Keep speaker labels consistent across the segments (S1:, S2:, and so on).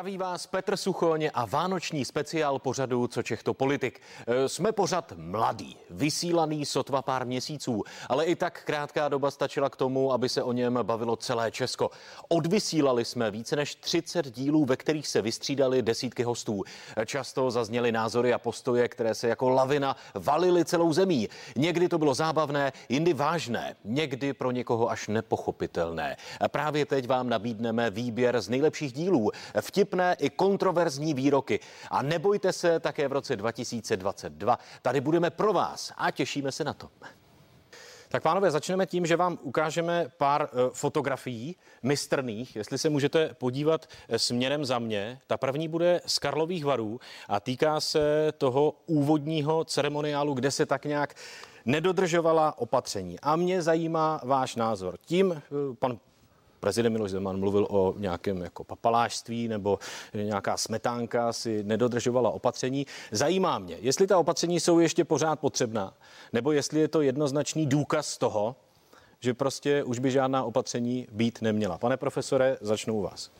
S1: Zdraví vás Petr Suchoň a vánoční speciál pořadu Co Čechto politik. E, jsme pořad mladý, vysílaný sotva pár měsíců, ale i tak krátká doba stačila k tomu, aby se o něm bavilo celé Česko. Odvysílali jsme více než 30 dílů, ve kterých se vystřídali desítky hostů. Často zazněly názory a postoje, které se jako lavina valily celou zemí. Někdy to bylo zábavné, jindy vážné, někdy pro někoho až nepochopitelné. Právě teď vám nabídneme výběr z nejlepších dílů vtipné i kontroverzní výroky. A nebojte se, také v roce 2022 tady budeme pro vás a těšíme se na to. Tak pánové, začneme tím, že vám ukážeme pár uh, fotografií mistrných, jestli se můžete podívat uh, směrem za mě. Ta první bude z Karlových varů a týká se toho úvodního ceremoniálu, kde se tak nějak nedodržovala opatření. A mě zajímá váš názor. Tím uh, pan prezident Miloš Zeman mluvil o nějakém jako papalášství nebo nějaká smetánka si nedodržovala opatření. Zajímá mě, jestli ta opatření jsou ještě pořád potřebná, nebo jestli je to jednoznačný důkaz toho, že prostě už by žádná opatření být neměla. Pane profesore, začnu u vás.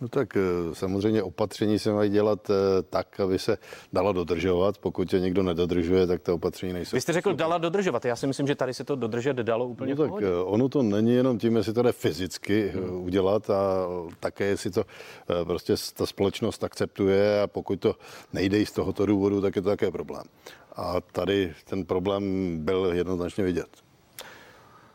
S2: No tak eh, samozřejmě opatření se mají dělat eh, tak, aby se dalo dodržovat. Pokud je někdo nedodržuje, tak to opatření nejsou.
S1: Vy jste řekl dala dodržovat. Já si myslím, že tady se to dodržet dalo úplně
S2: no tak eh, ono to není jenom tím, jestli to jde fyzicky hmm. udělat a také jestli to prostě ta společnost akceptuje a pokud to nejde z tohoto důvodu, tak je to také problém. A tady ten problém byl jednoznačně vidět.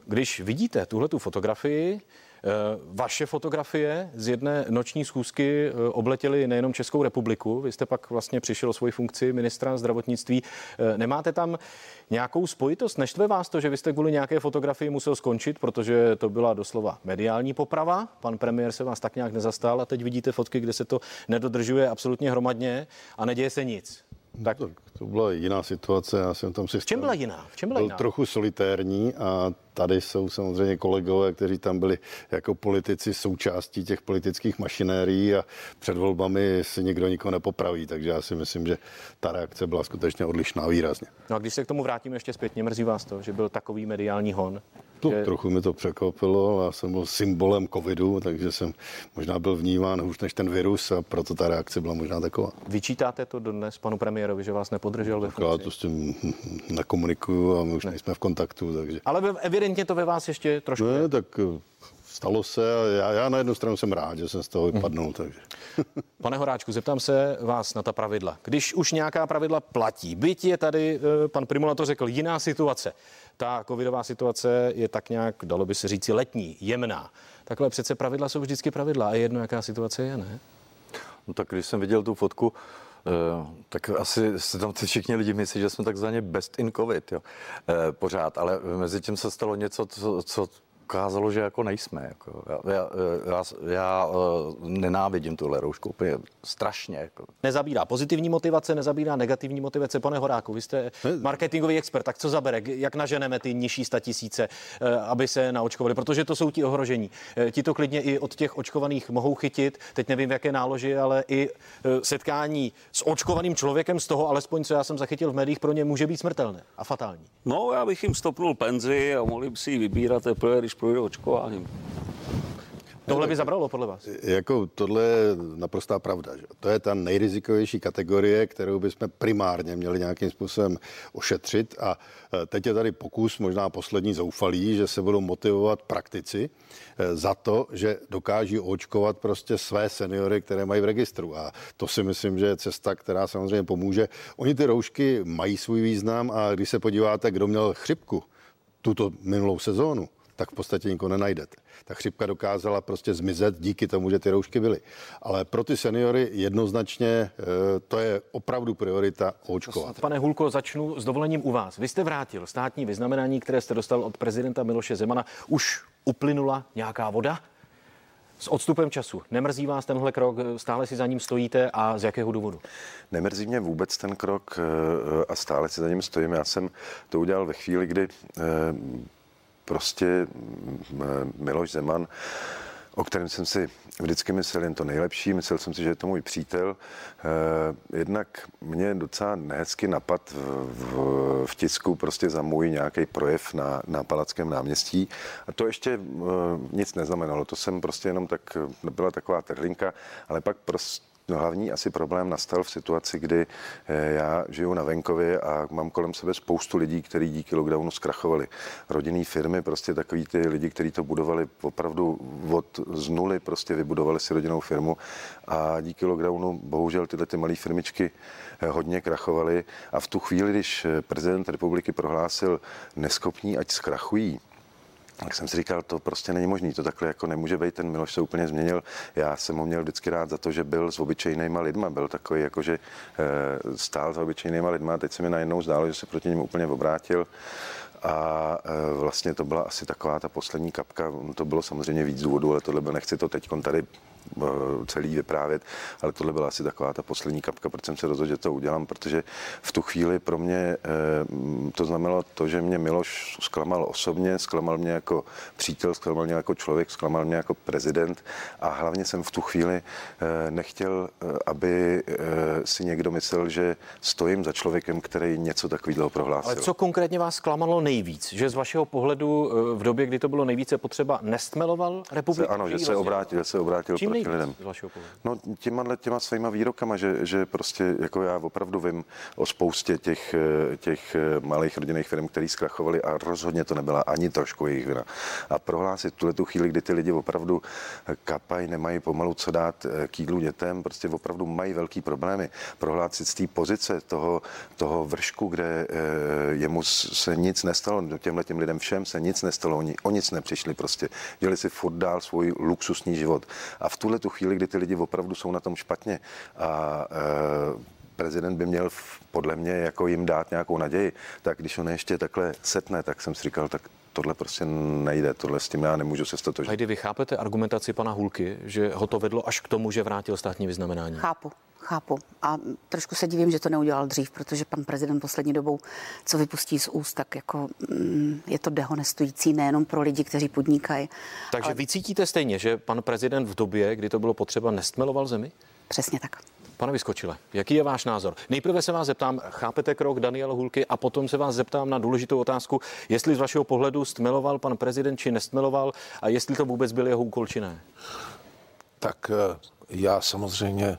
S1: Když vidíte tuhle tu fotografii, eh, vaše fotografie z jedné noční schůzky eh, obletěly nejenom Českou republiku, vy jste pak vlastně přišel o svoji funkci ministra zdravotnictví. Eh, nemáte tam nějakou spojitost? Neštve vás to, že vy jste kvůli nějaké fotografii musel skončit, protože to byla doslova mediální poprava? Pan premiér se vás tak nějak nezastal a teď vidíte fotky, kde se to nedodržuje absolutně hromadně a neděje se nic.
S2: Tak. No, to byla jiná situace, já jsem tam si...
S1: V čem byla jiná? V čem byla
S2: byl
S1: jiná?
S2: trochu solitérní a tady jsou samozřejmě kolegové, kteří tam byli jako politici součástí těch politických mašinérií a před volbami si nikdo nikoho nepopraví, takže já si myslím, že ta reakce byla skutečně odlišná výrazně.
S1: No a když se k tomu vrátíme ještě zpětně, mrzí vás to, že byl takový mediální hon?
S2: No, že... Trochu mi to překvapilo, já jsem byl symbolem covidu, takže jsem možná byl vnímán hůř než ten virus a proto ta reakce byla možná taková.
S1: Vyčítáte to dodnes panu premiérovi, že vás nepodržel ve funkci?
S2: Já to s tím nekomunikuju a my už ne. nejsme v kontaktu, takže...
S1: Ale evidentně to ve vás ještě trošku...
S2: Ne, tak eh, stalo se a já, já na jednu stranu jsem rád, že jsem z toho mhm. vypadnul. Hmm. Takže.
S1: Pane Horáčku, zeptám se vás na ta pravidla. Když už nějaká pravidla platí, byť je tady, eh, pan Primula to řekl, jiná situace, ta covidová situace je tak nějak, dalo by se říci, letní, jemná. Takhle přece pravidla jsou vždycky pravidla a je jedno, jaká situace je, ne?
S3: No tak když jsem viděl tu fotku, tak asi se tam ty všichni lidi myslí, že jsme takzvaně best in covid, jo. Eh, pořád, ale mezi tím se stalo něco, co, co ukázalo, že jako nejsme. Jako. Já, já, já, já eh, nenávidím tuhle roušku úplně strašně. Jako.
S1: Nezabírá pozitivní motivace, nezabírá negativní motivace. Pane Horáku, vy jste marketingový expert, tak co zabere? Jak naženeme ty nižší tisíce, eh, aby se naočkovali? Protože to jsou ti ohrožení. Eh, ti to klidně i od těch očkovaných mohou chytit. Teď nevím, v jaké náloži, ale i setkání s očkovaným člověkem z toho, alespoň co já jsem zachytil v médiích, pro ně může být smrtelné a fatální.
S4: No, já bych jim stopnul penzi a mohli by si ji vybírat teprve, když projde očkováním.
S1: Tohle by zabralo podle vás?
S2: Jako tohle je naprostá pravda. Že? To je ta nejrizikovější kategorie, kterou bychom primárně měli nějakým způsobem ošetřit. A e, teď je tady pokus, možná poslední zoufalý, že se budou motivovat praktici e, za to, že dokáží očkovat prostě své seniory, které mají v registru. A to si myslím, že je cesta, která samozřejmě pomůže. Oni ty roušky mají svůj význam a když se podíváte, kdo měl chřipku tuto minulou sezónu, tak v podstatě nikoho nenajdete. Ta chřipka dokázala prostě zmizet díky tomu, že ty roušky byly. Ale pro ty seniory jednoznačně eh, to je opravdu priorita očkovat.
S1: Pane Hulko, začnu s dovolením u vás. Vy jste vrátil státní vyznamenání, které jste dostal od prezidenta Miloše Zemana. Už uplynula nějaká voda? S odstupem času. Nemrzí vás tenhle krok? Stále si za ním stojíte a z jakého důvodu?
S5: Nemrzí mě vůbec ten krok eh, a stále si za ním stojím. Já jsem to udělal ve chvíli, kdy eh, prostě mm, Miloš Zeman o kterém jsem si vždycky myslel jen to nejlepší. Myslel jsem si, že je to můj přítel. Eh, jednak mě docela nehezky napad v, v, v tisku prostě za můj nějaký projev na, na Palackém náměstí. A to ještě eh, nic neznamenalo. To jsem prostě jenom tak, byla taková trhlinka, ale pak prostě No hlavní asi problém nastal v situaci, kdy eh, já žiju na venkově a mám kolem sebe spoustu lidí, kteří díky lockdownu zkrachovali. Rodinné firmy, prostě takový ty lidi, kteří to budovali opravdu od z nuly, prostě vybudovali si rodinnou firmu a díky lockdownu bohužel tyhle ty malé firmičky eh, hodně krachovaly a v tu chvíli, když eh, prezident republiky prohlásil neschopní, ať zkrachují, tak jsem si říkal, to prostě není možný, to takhle jako nemůže být, ten Miloš se úplně změnil. Já jsem ho měl vždycky rád za to, že byl s obyčejnýma lidma, byl takový jako, že e, stál s obyčejnýma lidma a teď se mi najednou zdálo, že se proti němu úplně obrátil. A e, vlastně to byla asi taková ta poslední kapka. To bylo samozřejmě víc důvodů, ale tohle byl, nechci to teď tady celý vyprávět, ale tohle byla asi taková ta poslední kapka, proč jsem se rozhodl, že to udělám, protože v tu chvíli pro mě e, to znamenalo to, že mě Miloš zklamal osobně, zklamal mě jako přítel, zklamal mě jako člověk, zklamal mě jako prezident a hlavně jsem v tu chvíli nechtěl, aby si někdo myslel, že stojím za člověkem, který něco takového prohlásil.
S1: Ale co konkrétně vás zklamalo nejvíc? Že z vašeho pohledu v době, kdy to bylo nejvíce potřeba, nestmeloval republiku?
S5: Ano, že se obrátil, že se obrátil
S1: Čím
S5: proti lidem.
S1: Z vašeho pohledu?
S5: No těma, těma svýma výrokama, že, že prostě jako já opravdu vím o spoustě těch, těch malých rodinných firm, které zkrachovaly a rozhodně to nebyla ani trošku jejich vina. A prohlásit tuhle tu chvíli, kdy ty lidi opravdu kapají, nemají pomalu co dát k jídlu dětem, prostě opravdu mají velký problémy. Prohlásit z té pozice toho, toho vršku, kde jemu se nic nestalo, těmhle těm lidem všem se nic nestalo, oni o nic nepřišli prostě, dělali si furt dál svůj luxusní život. A v tuhle tu chvíli, kdy ty lidi opravdu jsou na tom špatně a e, prezident by měl podle mě jako jim dát nějakou naději, tak když on ještě takhle setne, tak jsem si říkal, tak tohle prostě nejde, tohle s tím já nemůžu se stotožnit.
S1: Hajdy, vy chápete argumentaci pana Hulky, že ho to vedlo až k tomu, že vrátil státní vyznamenání?
S6: Chápu, chápu. A trošku se divím, že to neudělal dřív, protože pan prezident poslední dobou, co vypustí z úst, tak jako mm, je to dehonestující nejenom pro lidi, kteří podnikají.
S1: Takže ale... vy cítíte stejně, že pan prezident v době, kdy to bylo potřeba, nestmeloval zemi?
S6: Přesně tak.
S1: Pane Vyskočile, jaký je váš názor? Nejprve se vás zeptám, chápete krok Daniela Hulky a potom se vás zeptám na důležitou otázku, jestli z vašeho pohledu stmeloval pan prezident či nestmeloval a jestli to vůbec byl jeho úkol či ne.
S7: Tak eh, já samozřejmě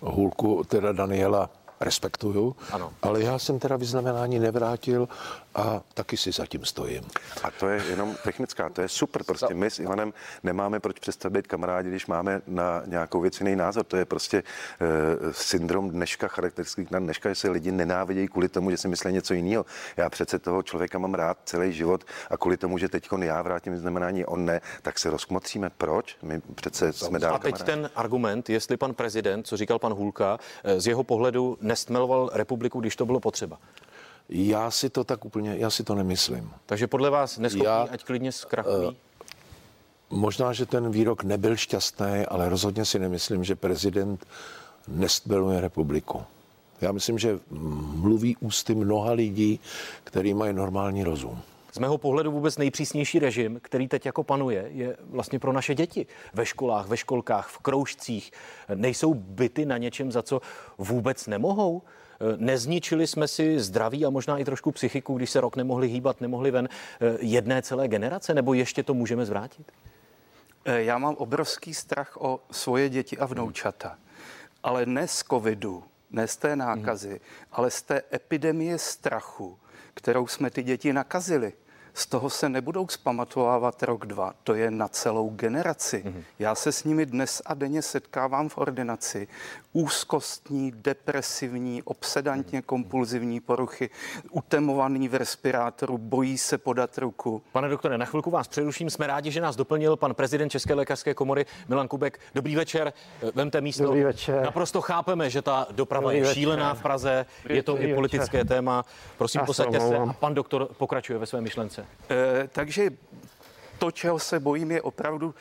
S7: Hulku, teda Daniela, respektuju, ano. ale já jsem teda vyznamenání nevrátil a taky si zatím stojím.
S5: A to je jenom technická, to je super. Prostě my s Ivanem nemáme proč přestat být kamarádi, když máme na nějakou věc jiný názor. To je prostě e, syndrom dneška, charakteristický na dneška, že se lidi nenávidějí kvůli tomu, že si myslí něco jiného. Já přece toho člověka mám rád celý život a kvůli tomu, že teď já vrátím znamenání, on ne, tak se rozkmotříme. Proč? My přece jsme dál
S1: A teď
S5: kamarádi.
S1: ten argument, jestli pan prezident, co říkal pan Hulka, eh, z jeho pohledu nestmeloval republiku, když to bylo potřeba.
S7: Já si to tak úplně, já si to nemyslím.
S1: Takže podle vás neschopný, já, ať klidně zkrachují? Uh,
S7: možná, že ten výrok nebyl šťastný, ale rozhodně si nemyslím, že prezident nestbeluje republiku. Já myslím, že mluví ústy mnoha lidí, kteří mají normální rozum.
S1: Z mého pohledu vůbec nejpřísnější režim, který teď jako panuje, je vlastně pro naše děti. Ve školách, ve školkách, v kroužcích. Nejsou byty na něčem, za co vůbec nemohou. Nezničili jsme si zdraví a možná i trošku psychiku, když se rok nemohli hýbat, nemohli ven jedné celé generace, nebo ještě to můžeme zvrátit?
S8: Eh, já mám obrovský strach o svoje děti a vnoučata, ale ne z covidu, ne z té nákazy, hmm. ale z té epidemie strachu, kterou jsme ty děti nakazili z toho se nebudou zpamatovávat rok, dva. To je na celou generaci. Mm-hmm. Já se s nimi dnes a denně setkávám v ordinaci. Úzkostní, depresivní, obsedantně kompulzivní poruchy, utemovaný v respirátoru, bojí se podat ruku.
S1: Pane doktore, na chvilku vás přeruším. Jsme rádi, že nás doplnil pan prezident České lékařské komory Milan Kubek. Dobrý večer, vemte místo.
S9: Dobrý večer.
S1: Naprosto chápeme, že ta doprava Dobrý je večer. šílená v Praze, Dobrý je to Dobrý i politické večer. téma. Prosím, posaďte se a pan doktor pokračuje ve své myšlence.
S8: E, takže to, čeho se bojím, je opravdu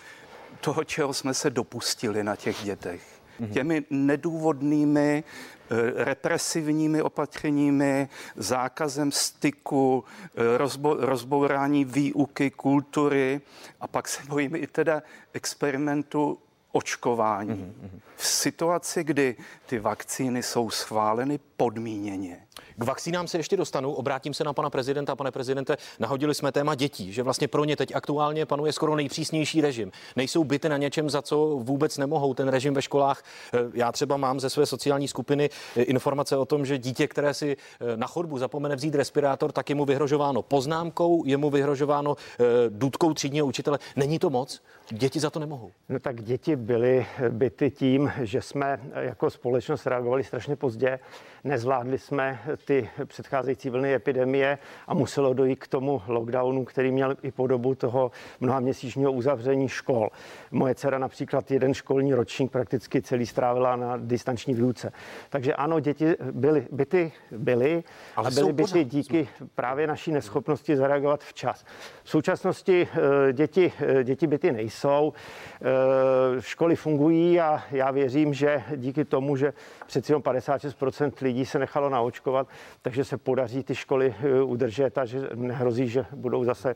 S8: toho, čeho jsme se dopustili na těch dětech. těmi nedůvodnými eh, represivními opatřeními, zákazem styku, eh, rozbo, rozbourání výuky, kultury a pak se bojím i teda experimentu očkování. Mm-hmm. V situaci, kdy ty vakcíny jsou schváleny podmíněně,
S1: k vakcínám se ještě dostanu. Obrátím se na pana prezidenta. Pane prezidente, nahodili jsme téma dětí, že vlastně pro ně teď aktuálně panuje skoro nejpřísnější režim. Nejsou byty na něčem, za co vůbec nemohou ten režim ve školách. Eh, já třeba mám ze své sociální skupiny eh, informace o tom, že dítě, které si eh, na chodbu zapomene vzít respirátor, tak je mu vyhrožováno poznámkou, je mu vyhrožováno důdkou třídního učitele. Není to moc? Děti za to nemohou.
S9: No tak děti byly byty tím, že jsme jako společnost reagovali strašně pozdě. Nezvládli jsme ty předcházející vlny epidemie a muselo dojít k tomu lockdownu, který měl i podobu toho mnohaměsíčního uzavření škol. Moje dcera například jeden školní ročník prakticky celý strávila na distanční výuce. Takže ano, děti byly, byty byly Ale a byly byty pořád. díky právě naší neschopnosti zareagovat včas. V současnosti eh, děti, eh, děti byty nejsou, eh, školy fungují a já věřím, že díky tomu, že přeci 56% lidí se nechalo naočkovat, takže se podaří ty školy eh, udržet a že nehrozí, že budou zase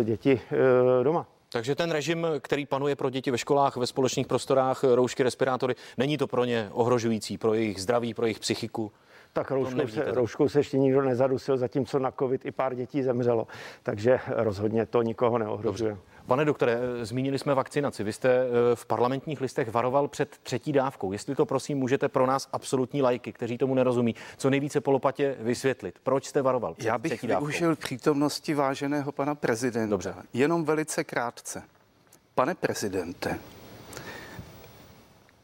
S9: eh, děti eh, doma.
S1: Takže ten režim, který panuje pro děti ve školách, ve společných prostorách, roušky, respirátory, není to pro ně ohrožující, pro jejich zdraví, pro jejich psychiku?
S9: Tak rouškou se, rouškou se ještě nikdo nezadusil, zatímco na covid i pár dětí zemřelo. Takže rozhodně to nikoho neohrožuje. Dobře.
S1: Pane doktore, zmínili jsme vakcinaci. Vy jste eh, v parlamentních listech varoval před třetí dávkou. Jestli to prosím můžete pro nás absolutní lajky, kteří tomu nerozumí, co nejvíce polopatě vysvětlit. Proč jste varoval před
S8: Já bych
S1: třetí
S8: využil dávkou? přítomnosti váženého pana prezidenta. Dobře. Jenom velice krátce. Pane prezidente,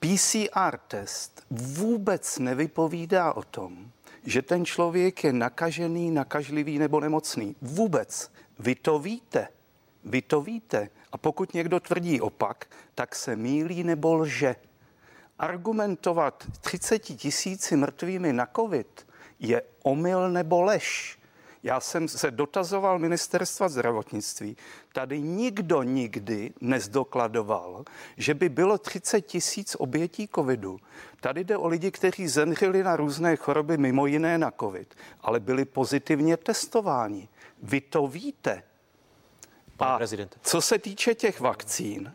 S8: PCR test vůbec nevypovídá o tom, že ten člověk je nakažený, nakažlivý nebo nemocný. Vůbec. Vy to víte. Vy to víte. A pokud někdo tvrdí opak, tak se mílí nebo lže. Argumentovat 30 tisíci mrtvými na COVID je omyl nebo lež. Já jsem se dotazoval ministerstva zdravotnictví. Tady nikdo nikdy nezdokladoval, že by bylo 30 tisíc obětí covidu. Tady jde o lidi, kteří zemřeli na různé choroby, mimo jiné na covid, ale byli pozitivně testováni. Vy to víte
S1: pane prezidente.
S8: Co se týče těch vakcín,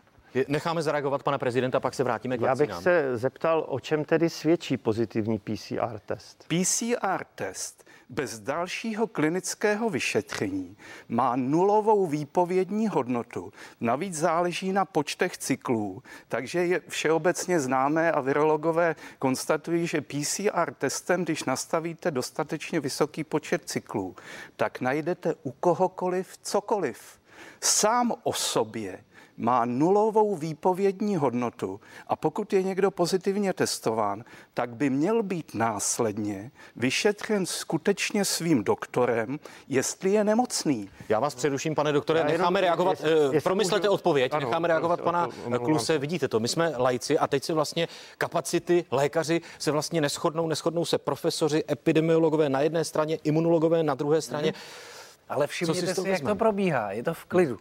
S1: Necháme zareagovat pana prezidenta, pak se vrátíme k
S9: Já bych se zeptal, o čem tedy svědčí pozitivní PCR test?
S8: PCR test bez dalšího klinického vyšetření má nulovou výpovědní hodnotu. Navíc záleží na počtech cyklů, takže je všeobecně známé a virologové konstatují, že PCR testem, když nastavíte dostatečně vysoký počet cyklů, tak najdete u kohokoliv cokoliv sám o sobě má nulovou výpovědní hodnotu a pokud je někdo pozitivně testován, tak by měl být následně vyšetřen skutečně svým doktorem, jestli je nemocný.
S1: Já vás přeruším, pane doktore, necháme jenom, reagovat, jestli, jestli promyslete můžu, odpověď, ano, necháme reagovat pana Kluse, vidíte to, my jsme lajci a teď se vlastně kapacity lékaři se vlastně neschodnou, neschodnou se profesoři, epidemiologové na jedné straně, imunologové na druhé straně. Mm-hmm.
S10: Ale všimněte si, si jak to probíhá. Je to v klidu.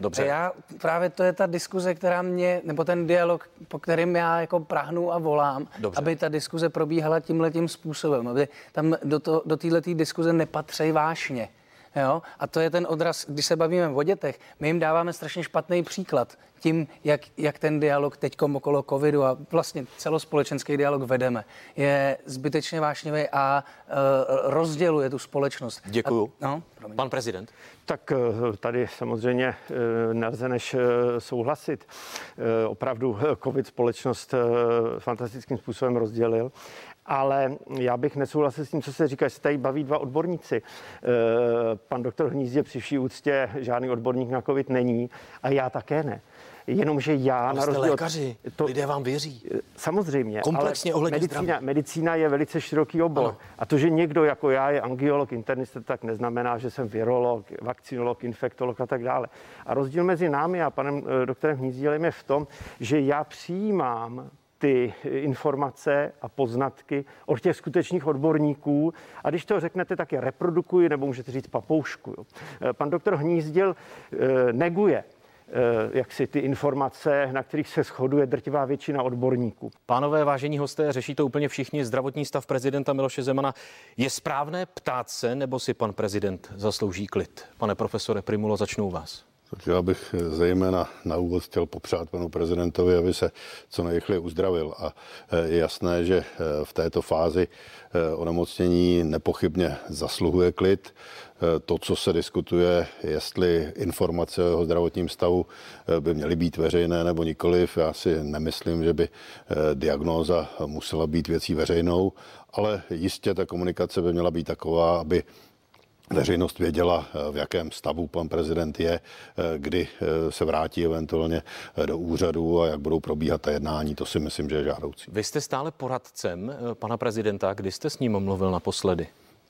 S10: Dobře. A já právě to je ta diskuze, která mě, nebo ten dialog, po kterém já jako prahnu a volám, Dobře. aby ta diskuze probíhala tímhle tím způsobem, aby tam do, to, do této diskuze nepatří vášně. Jo? A to je ten odraz, když se bavíme o dětech, my jim dáváme strašně špatný příklad tím, jak, jak ten dialog teď okolo covidu a vlastně celospolečenský dialog vedeme, je zbytečně vášnivý a uh, rozděluje tu společnost.
S1: Děkuju. A, no, Pan prezident.
S9: Tak e, tady samozřejmě e, nelze než souhlasit. Opravdu covid společnost fantastickým způsobem rozdělil ale já bych nesouhlasil s tím, co se říká, že se tady baví dva odborníci. Pan doktor Hnízdě při vší úctě žádný odborník na COVID není a já také ne. Jenomže já
S1: ale
S9: na
S1: rozdíl lékaři, to, lidé vám věří.
S9: Samozřejmě.
S1: Komplexně ale
S9: medicína, medicína je velice široký obor. Ano. A to, že někdo jako já je angiolog, internista, tak neznamená, že jsem virolog, vakcinolog, infektolog a tak dále. A rozdíl mezi námi a panem eh, doktorem Hnízdílem je v tom, že já přijímám ty informace a poznatky od těch skutečných odborníků. A když to řeknete, tak je reprodukuji, nebo můžete říct papoušku. Jo. Eh, pan doktor Hnízdil eh, neguje jak si ty informace, na kterých se shoduje drtivá většina odborníků.
S1: Pánové, vážení hosté, řeší to úplně všichni zdravotní stav prezidenta Miloše Zemana. Je správné ptát se, nebo si pan prezident zaslouží klid? Pane profesore Primulo, začnu vás.
S2: Tak já bych zejména na úvod chtěl popřát panu prezidentovi, aby se co nejrychleji uzdravil. A je jasné, že v této fázi onemocnění nepochybně zasluhuje klid. To, co se diskutuje, jestli informace o jeho zdravotním stavu by měly být veřejné nebo nikoliv, já si nemyslím, že by diagnóza musela být věcí veřejnou, ale jistě ta komunikace by měla být taková, aby veřejnost věděla, v jakém stavu pan prezident je, kdy se vrátí eventuálně do úřadu a jak budou probíhat ta jednání. To si myslím, že je žádoucí.
S1: Vy jste stále poradcem pana prezidenta. Kdy jste s ním mluvil naposledy?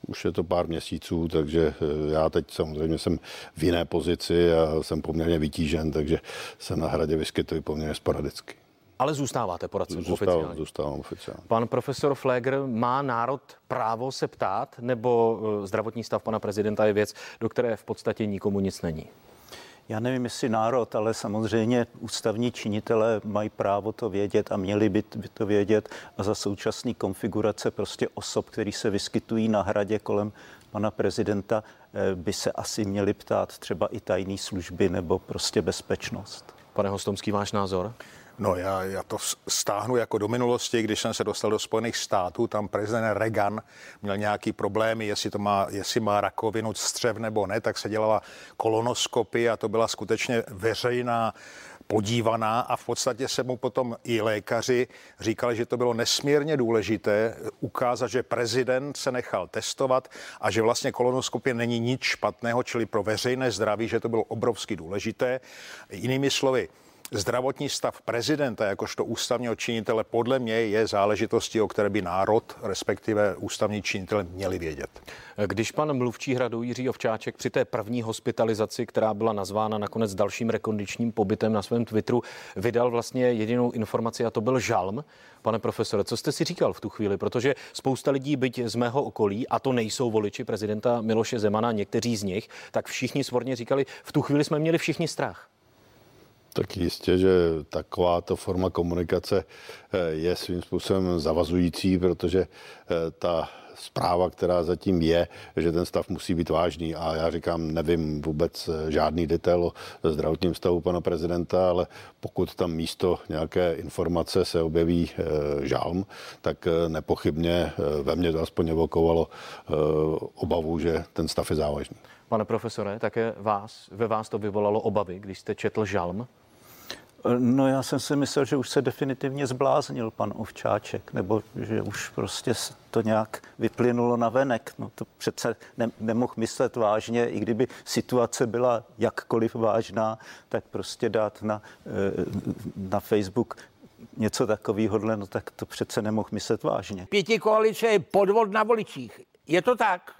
S2: Už je to pár měsíců, takže já teď samozřejmě jsem v jiné pozici a jsem poměrně vytížen, takže se na hradě vyskytuji poměrně sporadicky.
S1: Ale zůstáváte poradcem
S2: zůstávám,
S1: oficiálně.
S2: Zůstávám oficiálně.
S1: Pan profesor Flegr, má národ právo se ptát, nebo zdravotní stav pana prezidenta je věc, do které v podstatě nikomu nic není?
S11: Já nevím, jestli národ, ale samozřejmě ústavní činitelé mají právo to vědět a měli by, to vědět. A za současné konfigurace prostě osob, který se vyskytují na hradě kolem pana prezidenta, by se asi měli ptát třeba i tajné služby nebo prostě bezpečnost.
S1: Pane Hostomský, váš názor?
S12: No já, já to stáhnu jako do minulosti, když jsem se dostal do Spojených států, tam prezident Reagan měl nějaký problémy, jestli, to má, jestli má rakovinu střev nebo ne, tak se dělala kolonoskopy a to byla skutečně veřejná podívaná a v podstatě se mu potom i lékaři říkali, že to bylo nesmírně důležité ukázat, že prezident se nechal testovat a že vlastně kolonoskopie není nic špatného, čili pro veřejné zdraví, že to bylo obrovsky důležité. Jinými slovy, zdravotní stav prezidenta jakožto ústavního činitele podle mě je záležitostí, o které by národ, respektive ústavní činitele měli vědět.
S1: Když pan mluvčí hradu Jiří Ovčáček při té první hospitalizaci, která byla nazvána nakonec dalším rekondičním pobytem na svém Twitteru, vydal vlastně jedinou informaci a to byl žalm. Pane profesore, co jste si říkal v tu chvíli? Protože spousta lidí, byť z mého okolí, a to nejsou voliči prezidenta Miloše Zemana, někteří z nich, tak všichni svorně říkali, v tu chvíli jsme měli všichni strach.
S2: Tak jistě, že takováto forma komunikace je svým způsobem zavazující, protože ta zpráva, která zatím je, že ten stav musí být vážný. A já říkám, nevím vůbec žádný detail o zdravotním stavu pana prezidenta, ale pokud tam místo nějaké informace se objeví žálm, tak nepochybně ve mně to aspoň evokovalo obavu, že ten stav je závažný.
S1: Pane profesore, také vás, ve vás to vyvolalo obavy, když jste četl žalm?
S11: No já jsem si myslel, že už se definitivně zbláznil pan Ovčáček, nebo že už prostě to nějak vyplynulo na venek. No to přece ne, nemohl myslet vážně, i kdyby situace byla jakkoliv vážná, tak prostě dát na, na Facebook něco takového, no tak to přece nemohl myslet vážně.
S13: Pěti koalice je podvod na voličích. Je to tak?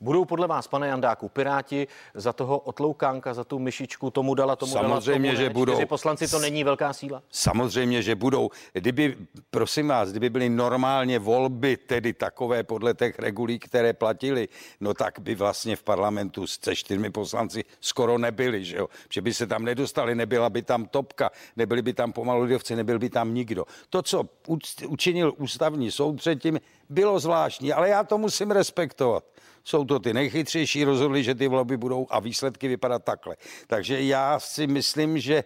S1: Budou podle vás, pane Jandáku, Piráti za toho otloukánka, za tu myšičku, tomu dala, tomu
S14: Samozřejmě,
S1: dala, tomu
S14: že
S1: ne.
S14: budou.
S1: Čtyři poslanci to není velká síla?
S14: Samozřejmě, že budou. Kdyby, prosím vás, kdyby byly normálně volby, tedy takové podle těch regulí, které platily, no tak by vlastně v parlamentu se čtyřmi poslanci skoro nebyli, že jo? Že by se tam nedostali, nebyla by tam topka, nebyli by tam pomalu lidovci, nebyl by tam nikdo. To, co učinil ústavní soud předtím, bylo zvláštní, ale já to musím respektovat jsou to ty nejchytřejší, rozhodli, že ty volby budou a výsledky vypadat takhle. Takže já si myslím, že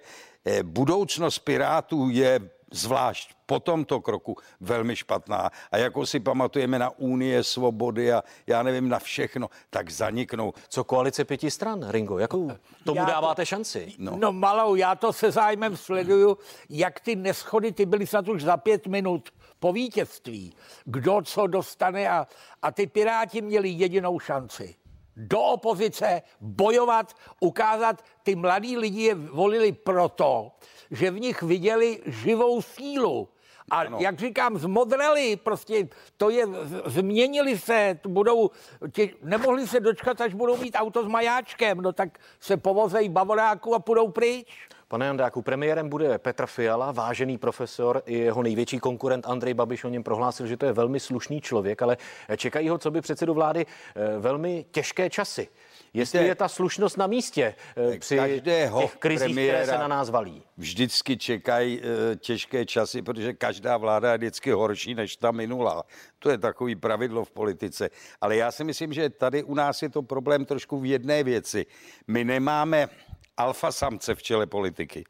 S14: budoucnost Pirátů je zvlášť po tomto kroku velmi špatná. A jako si pamatujeme na Unie svobody a já nevím na všechno, tak zaniknou.
S1: Co koalice pěti stran, Ringo? Jakou tomu já dáváte to, šanci?
S13: No. no malou, já to se zájmem sleduju, jak ty neschody, ty byly snad už za pět minut po vítězství. Kdo co dostane a, a ty Piráti měli jedinou šanci do opozice, bojovat, ukázat, ty mladí lidi je volili proto, že v nich viděli živou sílu. A ano. jak říkám, zmodreli, prostě to je, změnili se, budou, tě, nemohli se dočkat, až budou mít auto s majáčkem, no tak se povozejí bavoráku a půjdou pryč.
S1: Pane Jandáku, premiérem bude Petr Fiala, vážený profesor, i jeho největší konkurent Andrej Babiš o něm prohlásil, že to je velmi slušný člověk, ale čekají ho, co by předsedu vlády, velmi těžké časy. Jestli je ta slušnost na místě eh, při každého těch krizích, které se na nás valí.
S14: Vždycky čekají e, těžké časy, protože každá vláda je vždycky horší než ta minulá. To je takový pravidlo v politice. Ale já si myslím, že tady u nás je to problém trošku v jedné věci. My nemáme alfa samce v čele politiky.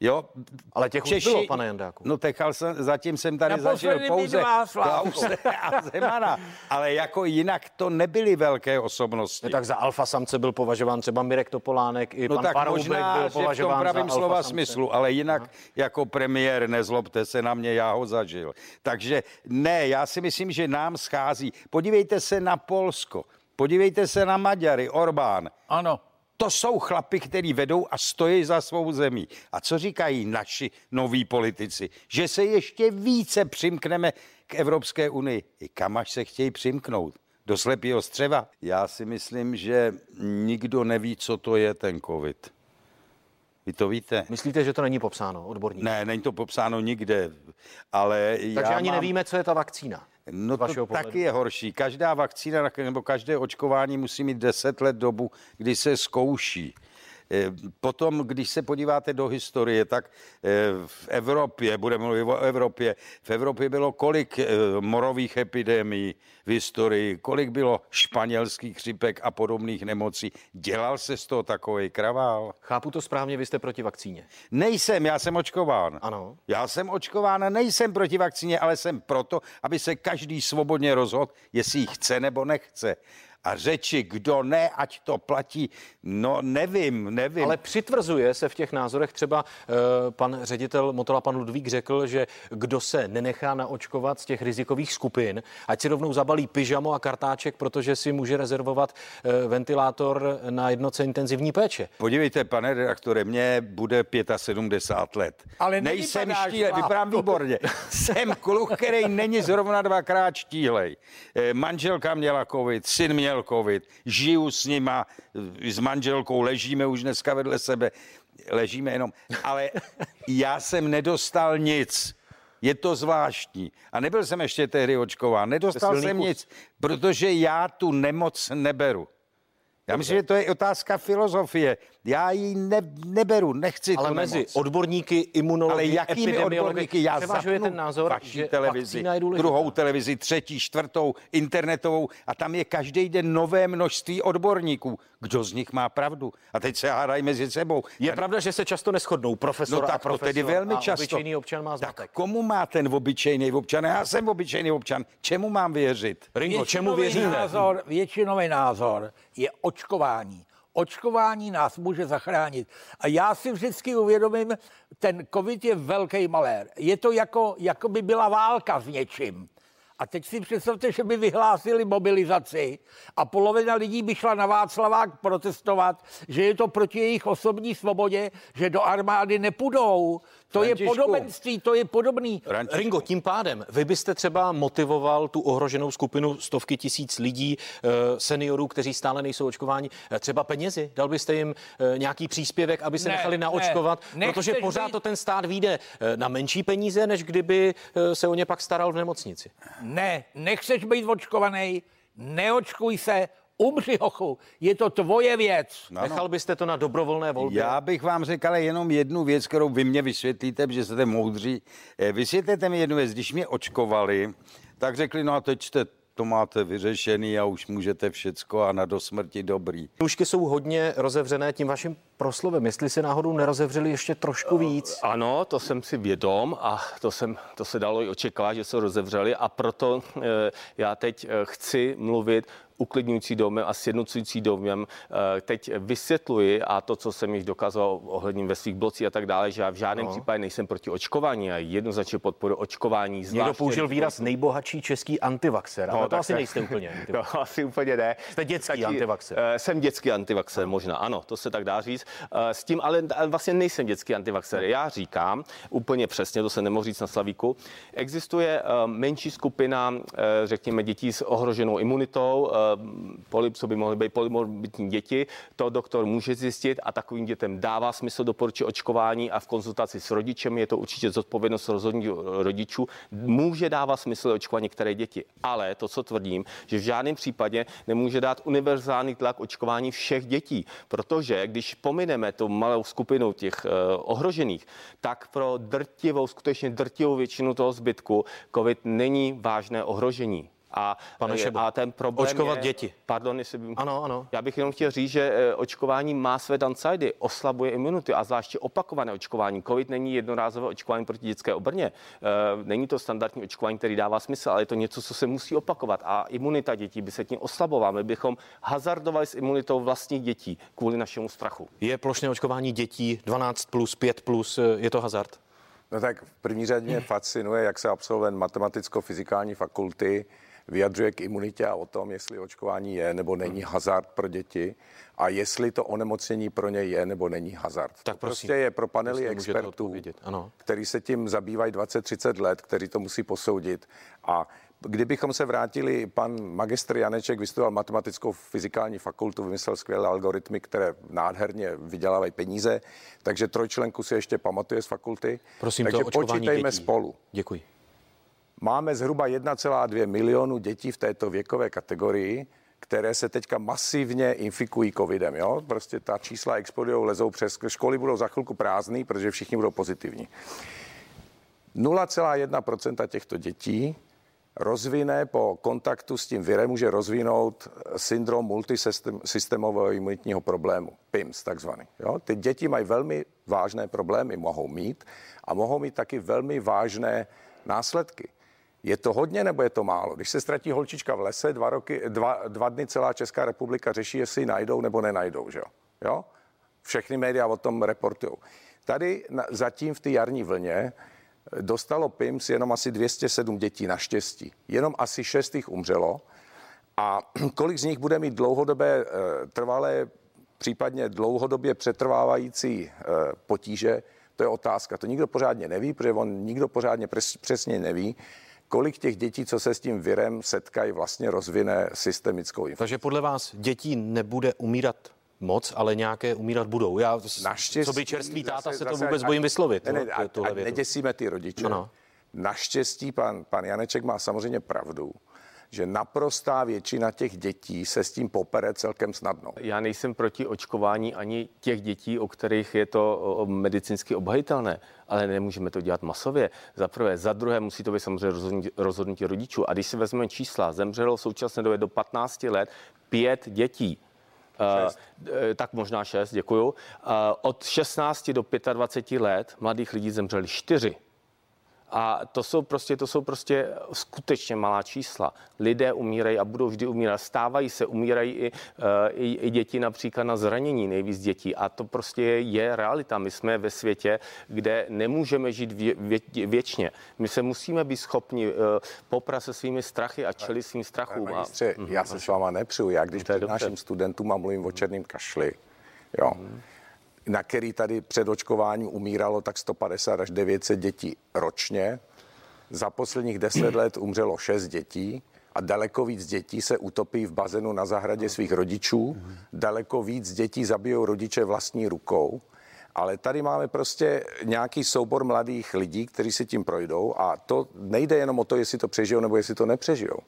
S14: Jo,
S1: ale těch Češi, už bylo, pane Jandáku.
S14: No techal jsem, zatím jsem tady zažil pouze Klause a Zemana, ale jako jinak to nebyly velké osobnosti.
S1: No, tak za alfa samce byl považován třeba Mirek Topolánek, i
S14: no
S1: pan
S14: tak
S1: Paroubek
S14: možná,
S1: byl považován
S14: že v tom pravým
S1: za
S14: slova
S1: samce.
S14: smyslu, ale jinak Aha. jako premiér, nezlobte se na mě, já ho zažil. Takže ne, já si myslím, že nám schází. Podívejte se na Polsko, podívejte se na Maďary, Orbán.
S13: Ano.
S14: To jsou chlapy, kteří vedou a stojí za svou zemí. A co říkají naši noví politici? Že se ještě více přimkneme k Evropské unii. I kam až se chtějí přimknout? Do slepého střeva? Já si myslím, že nikdo neví, co to je ten covid. Vy to víte?
S1: Myslíte, že to není popsáno odborník?
S14: Ne, není to popsáno nikde, ale
S1: Takže
S14: já
S1: ani
S14: mám...
S1: nevíme, co je ta vakcína.
S14: No to taky je horší. Každá vakcína nebo každé očkování musí mít 10 let dobu, kdy se zkouší. Eh, potom, když se podíváte do historie, tak eh, v Evropě, budeme mluvit o Evropě, v Evropě bylo kolik eh, morových epidemií v historii, kolik bylo španělských chřipek a podobných nemocí. Dělal se z toho takový kravál?
S1: Chápu to správně, vy jste proti vakcíně.
S14: Nejsem, já jsem očkován.
S1: Ano.
S14: Já jsem očkován a nejsem proti vakcíně, ale jsem proto, aby se každý svobodně rozhodl, jestli ji chce nebo nechce a řeči, kdo ne, ať to platí, no nevím, nevím.
S1: Ale přitvrzuje se v těch názorech třeba uh, pan ředitel Motola, pan Ludvík řekl, že kdo se nenechá naočkovat z těch rizikových skupin, ať si rovnou zabalí pyžamo a kartáček, protože si může rezervovat uh, ventilátor na jednoce intenzivní péče.
S14: Podívejte, pane redaktore, mně bude 75 let.
S13: Ale
S14: Nejsem štíle, vypadám výborně. Jsem kluk, který není zrovna dvakrát štílej. Eh, manželka měla covid, syn měl měl covid, žiju s nima, s manželkou, ležíme už dneska vedle sebe, ležíme jenom, ale já jsem nedostal nic. Je to zvláštní. A nebyl jsem ještě tehdy očkován. Nedostal jsem nic, protože já tu nemoc neberu. Já myslím, že to je otázka filozofie. Já ji ne, neberu, nechci
S1: Ale mezi
S14: nemoc.
S1: odborníky, imunology,
S14: Ale jakými odborníky? Já zapnu
S1: ten názor,
S14: vaši
S1: že
S14: televizi, druhou televizi, třetí, čtvrtou, internetovou a tam je každý den nové množství odborníků. Kdo z nich má pravdu? A teď se hádají mezi sebou.
S1: Je pravda, že se často neschodnou profesor
S14: No tak
S1: a
S14: to
S1: profesor
S14: tedy velmi
S1: a
S14: často.
S1: obyčejný občan má zmatek.
S14: Tak komu má ten obyčejný občan? Já jsem obyčejný občan. Čemu mám věřit?
S1: Ringo, čemu věříme?
S13: Názor, většinový názor je očkování. Očkování nás může zachránit. A já si vždycky uvědomím, ten covid je velký malér. Je to jako, jako by byla válka s něčím. A teď si představte, že by vyhlásili mobilizaci a polovina lidí by šla na Václavák protestovat, že je to proti jejich osobní svobodě, že do armády nepůjdou. To je
S14: Františku.
S13: podobenství, to je podobný.
S1: Ringo, tím pádem vy byste třeba motivoval tu ohroženou skupinu stovky tisíc lidí, eh, seniorů, kteří stále nejsou očkováni, eh, třeba penězi? Dal byste jim eh, nějaký příspěvek, aby se
S13: Ne,
S1: nechali
S13: ne.
S1: naočkovat?
S13: Nechceš
S1: Protože pořád
S13: být-
S1: to ten stát vyjde na menší peníze, než kdyby se o ně pak staral v nemocnici.
S13: Ne, nechceš být očkovaný, neočkuj se, umři hochu, je to tvoje věc.
S14: No,
S1: Nechal byste to na dobrovolné volbě?
S14: Já bych vám řekl ale jenom jednu věc, kterou vy mě vysvětlíte, že jste moudří. Eh, Vysvětlete mi jednu věc. Když mě očkovali, tak řekli, no a teď jste to máte vyřešený a už můžete všecko a na dosmrti dobrý.
S1: Nůžky jsou hodně rozevřené tím vaším proslovem. Jestli se náhodou nerozevřeli ještě trošku víc.
S15: Ano, to jsem si vědom a to, jsem, to se dalo i očekávat, že se rozevřeli a proto eh, já teď eh, chci mluvit uklidňující domem a sjednocující domem. Eh, Teď vysvětluji a to, co jsem již dokázal ohledně ve svých blocích a tak dále, že já v žádném
S1: No.
S15: no. případě nejsem proti očkování a jednoznačně podporu očkování.
S1: Někdo
S15: zvláště
S1: použil
S15: rizikových
S1: výraz nejbohatší český antivaxer, ale to asi
S15: se-
S1: nejste úplně.
S15: No, asi úplně ne.
S1: Jste dětský antivaxer.
S15: eh, Jsem dětský antivaxer, možná, ano, to se tak dá říct. Eh, s tím ale vlastně nejsem dětský antivaxer. Já říkám úplně přesně, to se nemohu říct na Slavíku, existuje menší skupina, řekněme, dětí s ohroženou imunitou, polypso by mohly být polymorbidní děti, to doktor může zjistit a takovým dětem dává smysl doporučit očkování a v konzultaci s rodičem je to určitě zodpovědnost rozhodnutí rodičů. Může dávat smysl očkovat některé děti, ale to, co tvrdím, že v žádném případě nemůže dát univerzální tlak očkování všech dětí, protože když pomineme tu malou skupinu těch uh, ohrožených, tak pro drtivou, skutečně drtivou většinu toho zbytku COVID není vážné ohrožení. A,
S1: Pane
S15: eh,
S1: Šebo,
S15: a ten problém
S1: očkovat
S15: je,
S1: děti.
S15: Pardon, jestli by...
S1: Ano, ano.
S15: Já bych jenom chtěl říct, že eh, očkování má své downsidy, oslabuje imunitu a zvláště opakované očkování. COVID není jednorázové očkování proti dětské obrně. Eh, není to standardní očkování, který dává smysl, ale je to něco, co se musí opakovat. A imunita dětí by se tím oslabovala. My bychom hazardovali s imunitou vlastních dětí kvůli našemu strachu.
S1: Je plošné očkování dětí 12 plus, 5 plus, je to hazard?
S16: No tak v první řadě mě fascinuje, jak se absolvent matematicko-fyzikální fakulty vyjadřuje k imunitě a o tom, jestli očkování je nebo není hazard pro děti a jestli to onemocnění pro ně je nebo není hazard.
S1: Tak
S16: to
S1: prosím,
S16: prostě je pro panely expertů,
S1: ano.
S16: který se tím zabývají 20-30 let, kteří to musí posoudit. A Kdybychom se vrátili, pan magistr Janeček vystudoval matematickou fyzikální fakultu, vymyslel skvělé algoritmy, které nádherně vydělávají peníze, takže trojčlenku si ještě pamatuje z fakulty.
S1: Prosím,
S16: takže
S1: to
S16: počítejme
S1: dětí.
S16: spolu.
S1: Děkuji.
S16: Máme zhruba 1,2 milionu dětí v této věkové kategorii, které se teďka masivně infikují covidem. Jo? Prostě ta čísla explodují, lezou přes školy, budou za chvilku prázdný, protože všichni budou pozitivní. 0,1% těchto dětí rozvine po kontaktu s tím virem, může rozvinout syndrom multisystémového imunitního problému, PIMS takzvaný. Jo? Ty děti mají velmi vážné problémy, mohou mít a mohou mít taky velmi vážné následky. Je to hodně nebo je to málo? Když se ztratí holčička v lese, dva, roky, dva, dva dny celá Česká republika řeší, jestli ji najdou nebo nenajdou. Že jo? Všechny média o tom reportují. Tady na, zatím v té jarní vlně dostalo PIMS jenom asi 207 dětí naštěstí. Jenom asi 6 jich umřelo. A kolik z nich bude mít dlouhodobé, eh, trvalé, případně dlouhodobě přetrvávající eh, potíže, to je otázka. To nikdo pořádně neví, protože on nikdo pořádně přesně neví, kolik těch dětí, co se s tím virem setkají, vlastně rozvine systemickou infekci.
S1: Takže podle vás dětí nebude umírat moc, ale nějaké umírat budou. Já, Naštěstí, co by čerstvý táta zase, se to vůbec bojím vyslovit.
S16: Ne, ne, no, a, a neděsíme ty rodiče. Ano. Naštěstí pan, pan Janeček má samozřejmě pravdu že naprostá většina těch dětí se s tím popere celkem snadno.
S15: Já nejsem proti očkování ani těch dětí, o kterých je to medicínsky obhajitelné, ale nemůžeme to dělat masově. Za prvé, za druhé musí to být samozřejmě rozhodnutí, rozhodnutí rodičů. A když si vezmeme čísla, zemřelo v současné době do 15 let pět dětí. Šest. Uh, tak možná šest, děkuju. Uh, od 16 do 25 let mladých lidí zemřeli čtyři. A to jsou prostě, to jsou prostě skutečně malá čísla. Lidé umírají a budou vždy umírat. Stávají se, umírají i, eh, i, i děti například na zranění, nejvíc dětí. A to prostě je realita. My jsme ve světě, kde nemůžeme žít vě, vě, věčně. My se musíme být schopni uh, poprat se svými strachy a čelit svým strachům.
S16: Ministře, a... já se s váma nepřiju. Já když přednáším studentům a mluvím o černém kašli, jo, mm na který tady před očkováním umíralo tak 150 až 900 dětí ročně. Za posledních 10 let umřelo 6 dětí a daleko víc dětí se utopí v bazénu na zahradě svých rodičů. Daleko víc dětí zabijou rodiče vlastní rukou. Ale tady máme prostě nějaký soubor mladých lidí, kteří si tím projdou a to nejde jenom o to, jestli to přežijou nebo jestli to nepřežijou.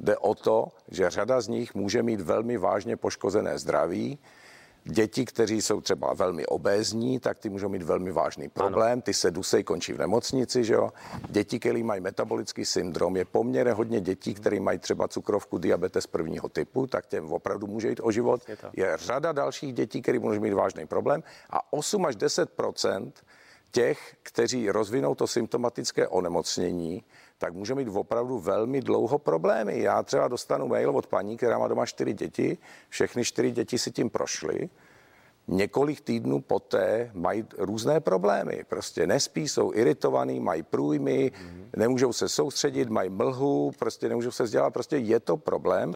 S16: Jde o to, že řada z nich může mít velmi vážně poškozené zdraví, Děti, kteří jsou třeba velmi obézní, tak ty můžou mít velmi vážný problém, ano. ty se dusej, končí v nemocnici, že jo. Děti, které mají metabolický syndrom, je poměrně hodně dětí, které mají třeba cukrovku, diabetes prvního typu, tak těm opravdu může jít o život. Je, je řada dalších dětí, které můžou mít vážný problém a 8 až 10% těch, kteří rozvinou to symptomatické onemocnění, tak může mít opravdu velmi dlouho problémy. Já třeba dostanu mail od paní, která má doma čtyři děti, všechny čtyři děti si tím prošly. Několik týdnů poté mají různé problémy. Prostě nespí, jsou iritovaný, mají průjmy, mm-hmm. nemůžou se soustředit, mají mlhu, prostě nemůžou se vzdělat. Prostě je to problém